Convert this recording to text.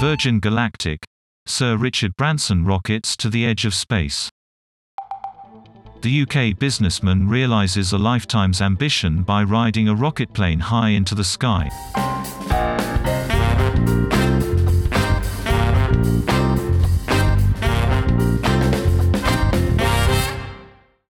Virgin Galactic. Sir Richard Branson rockets to the edge of space. The UK businessman realizes a lifetime's ambition by riding a rocket plane high into the sky.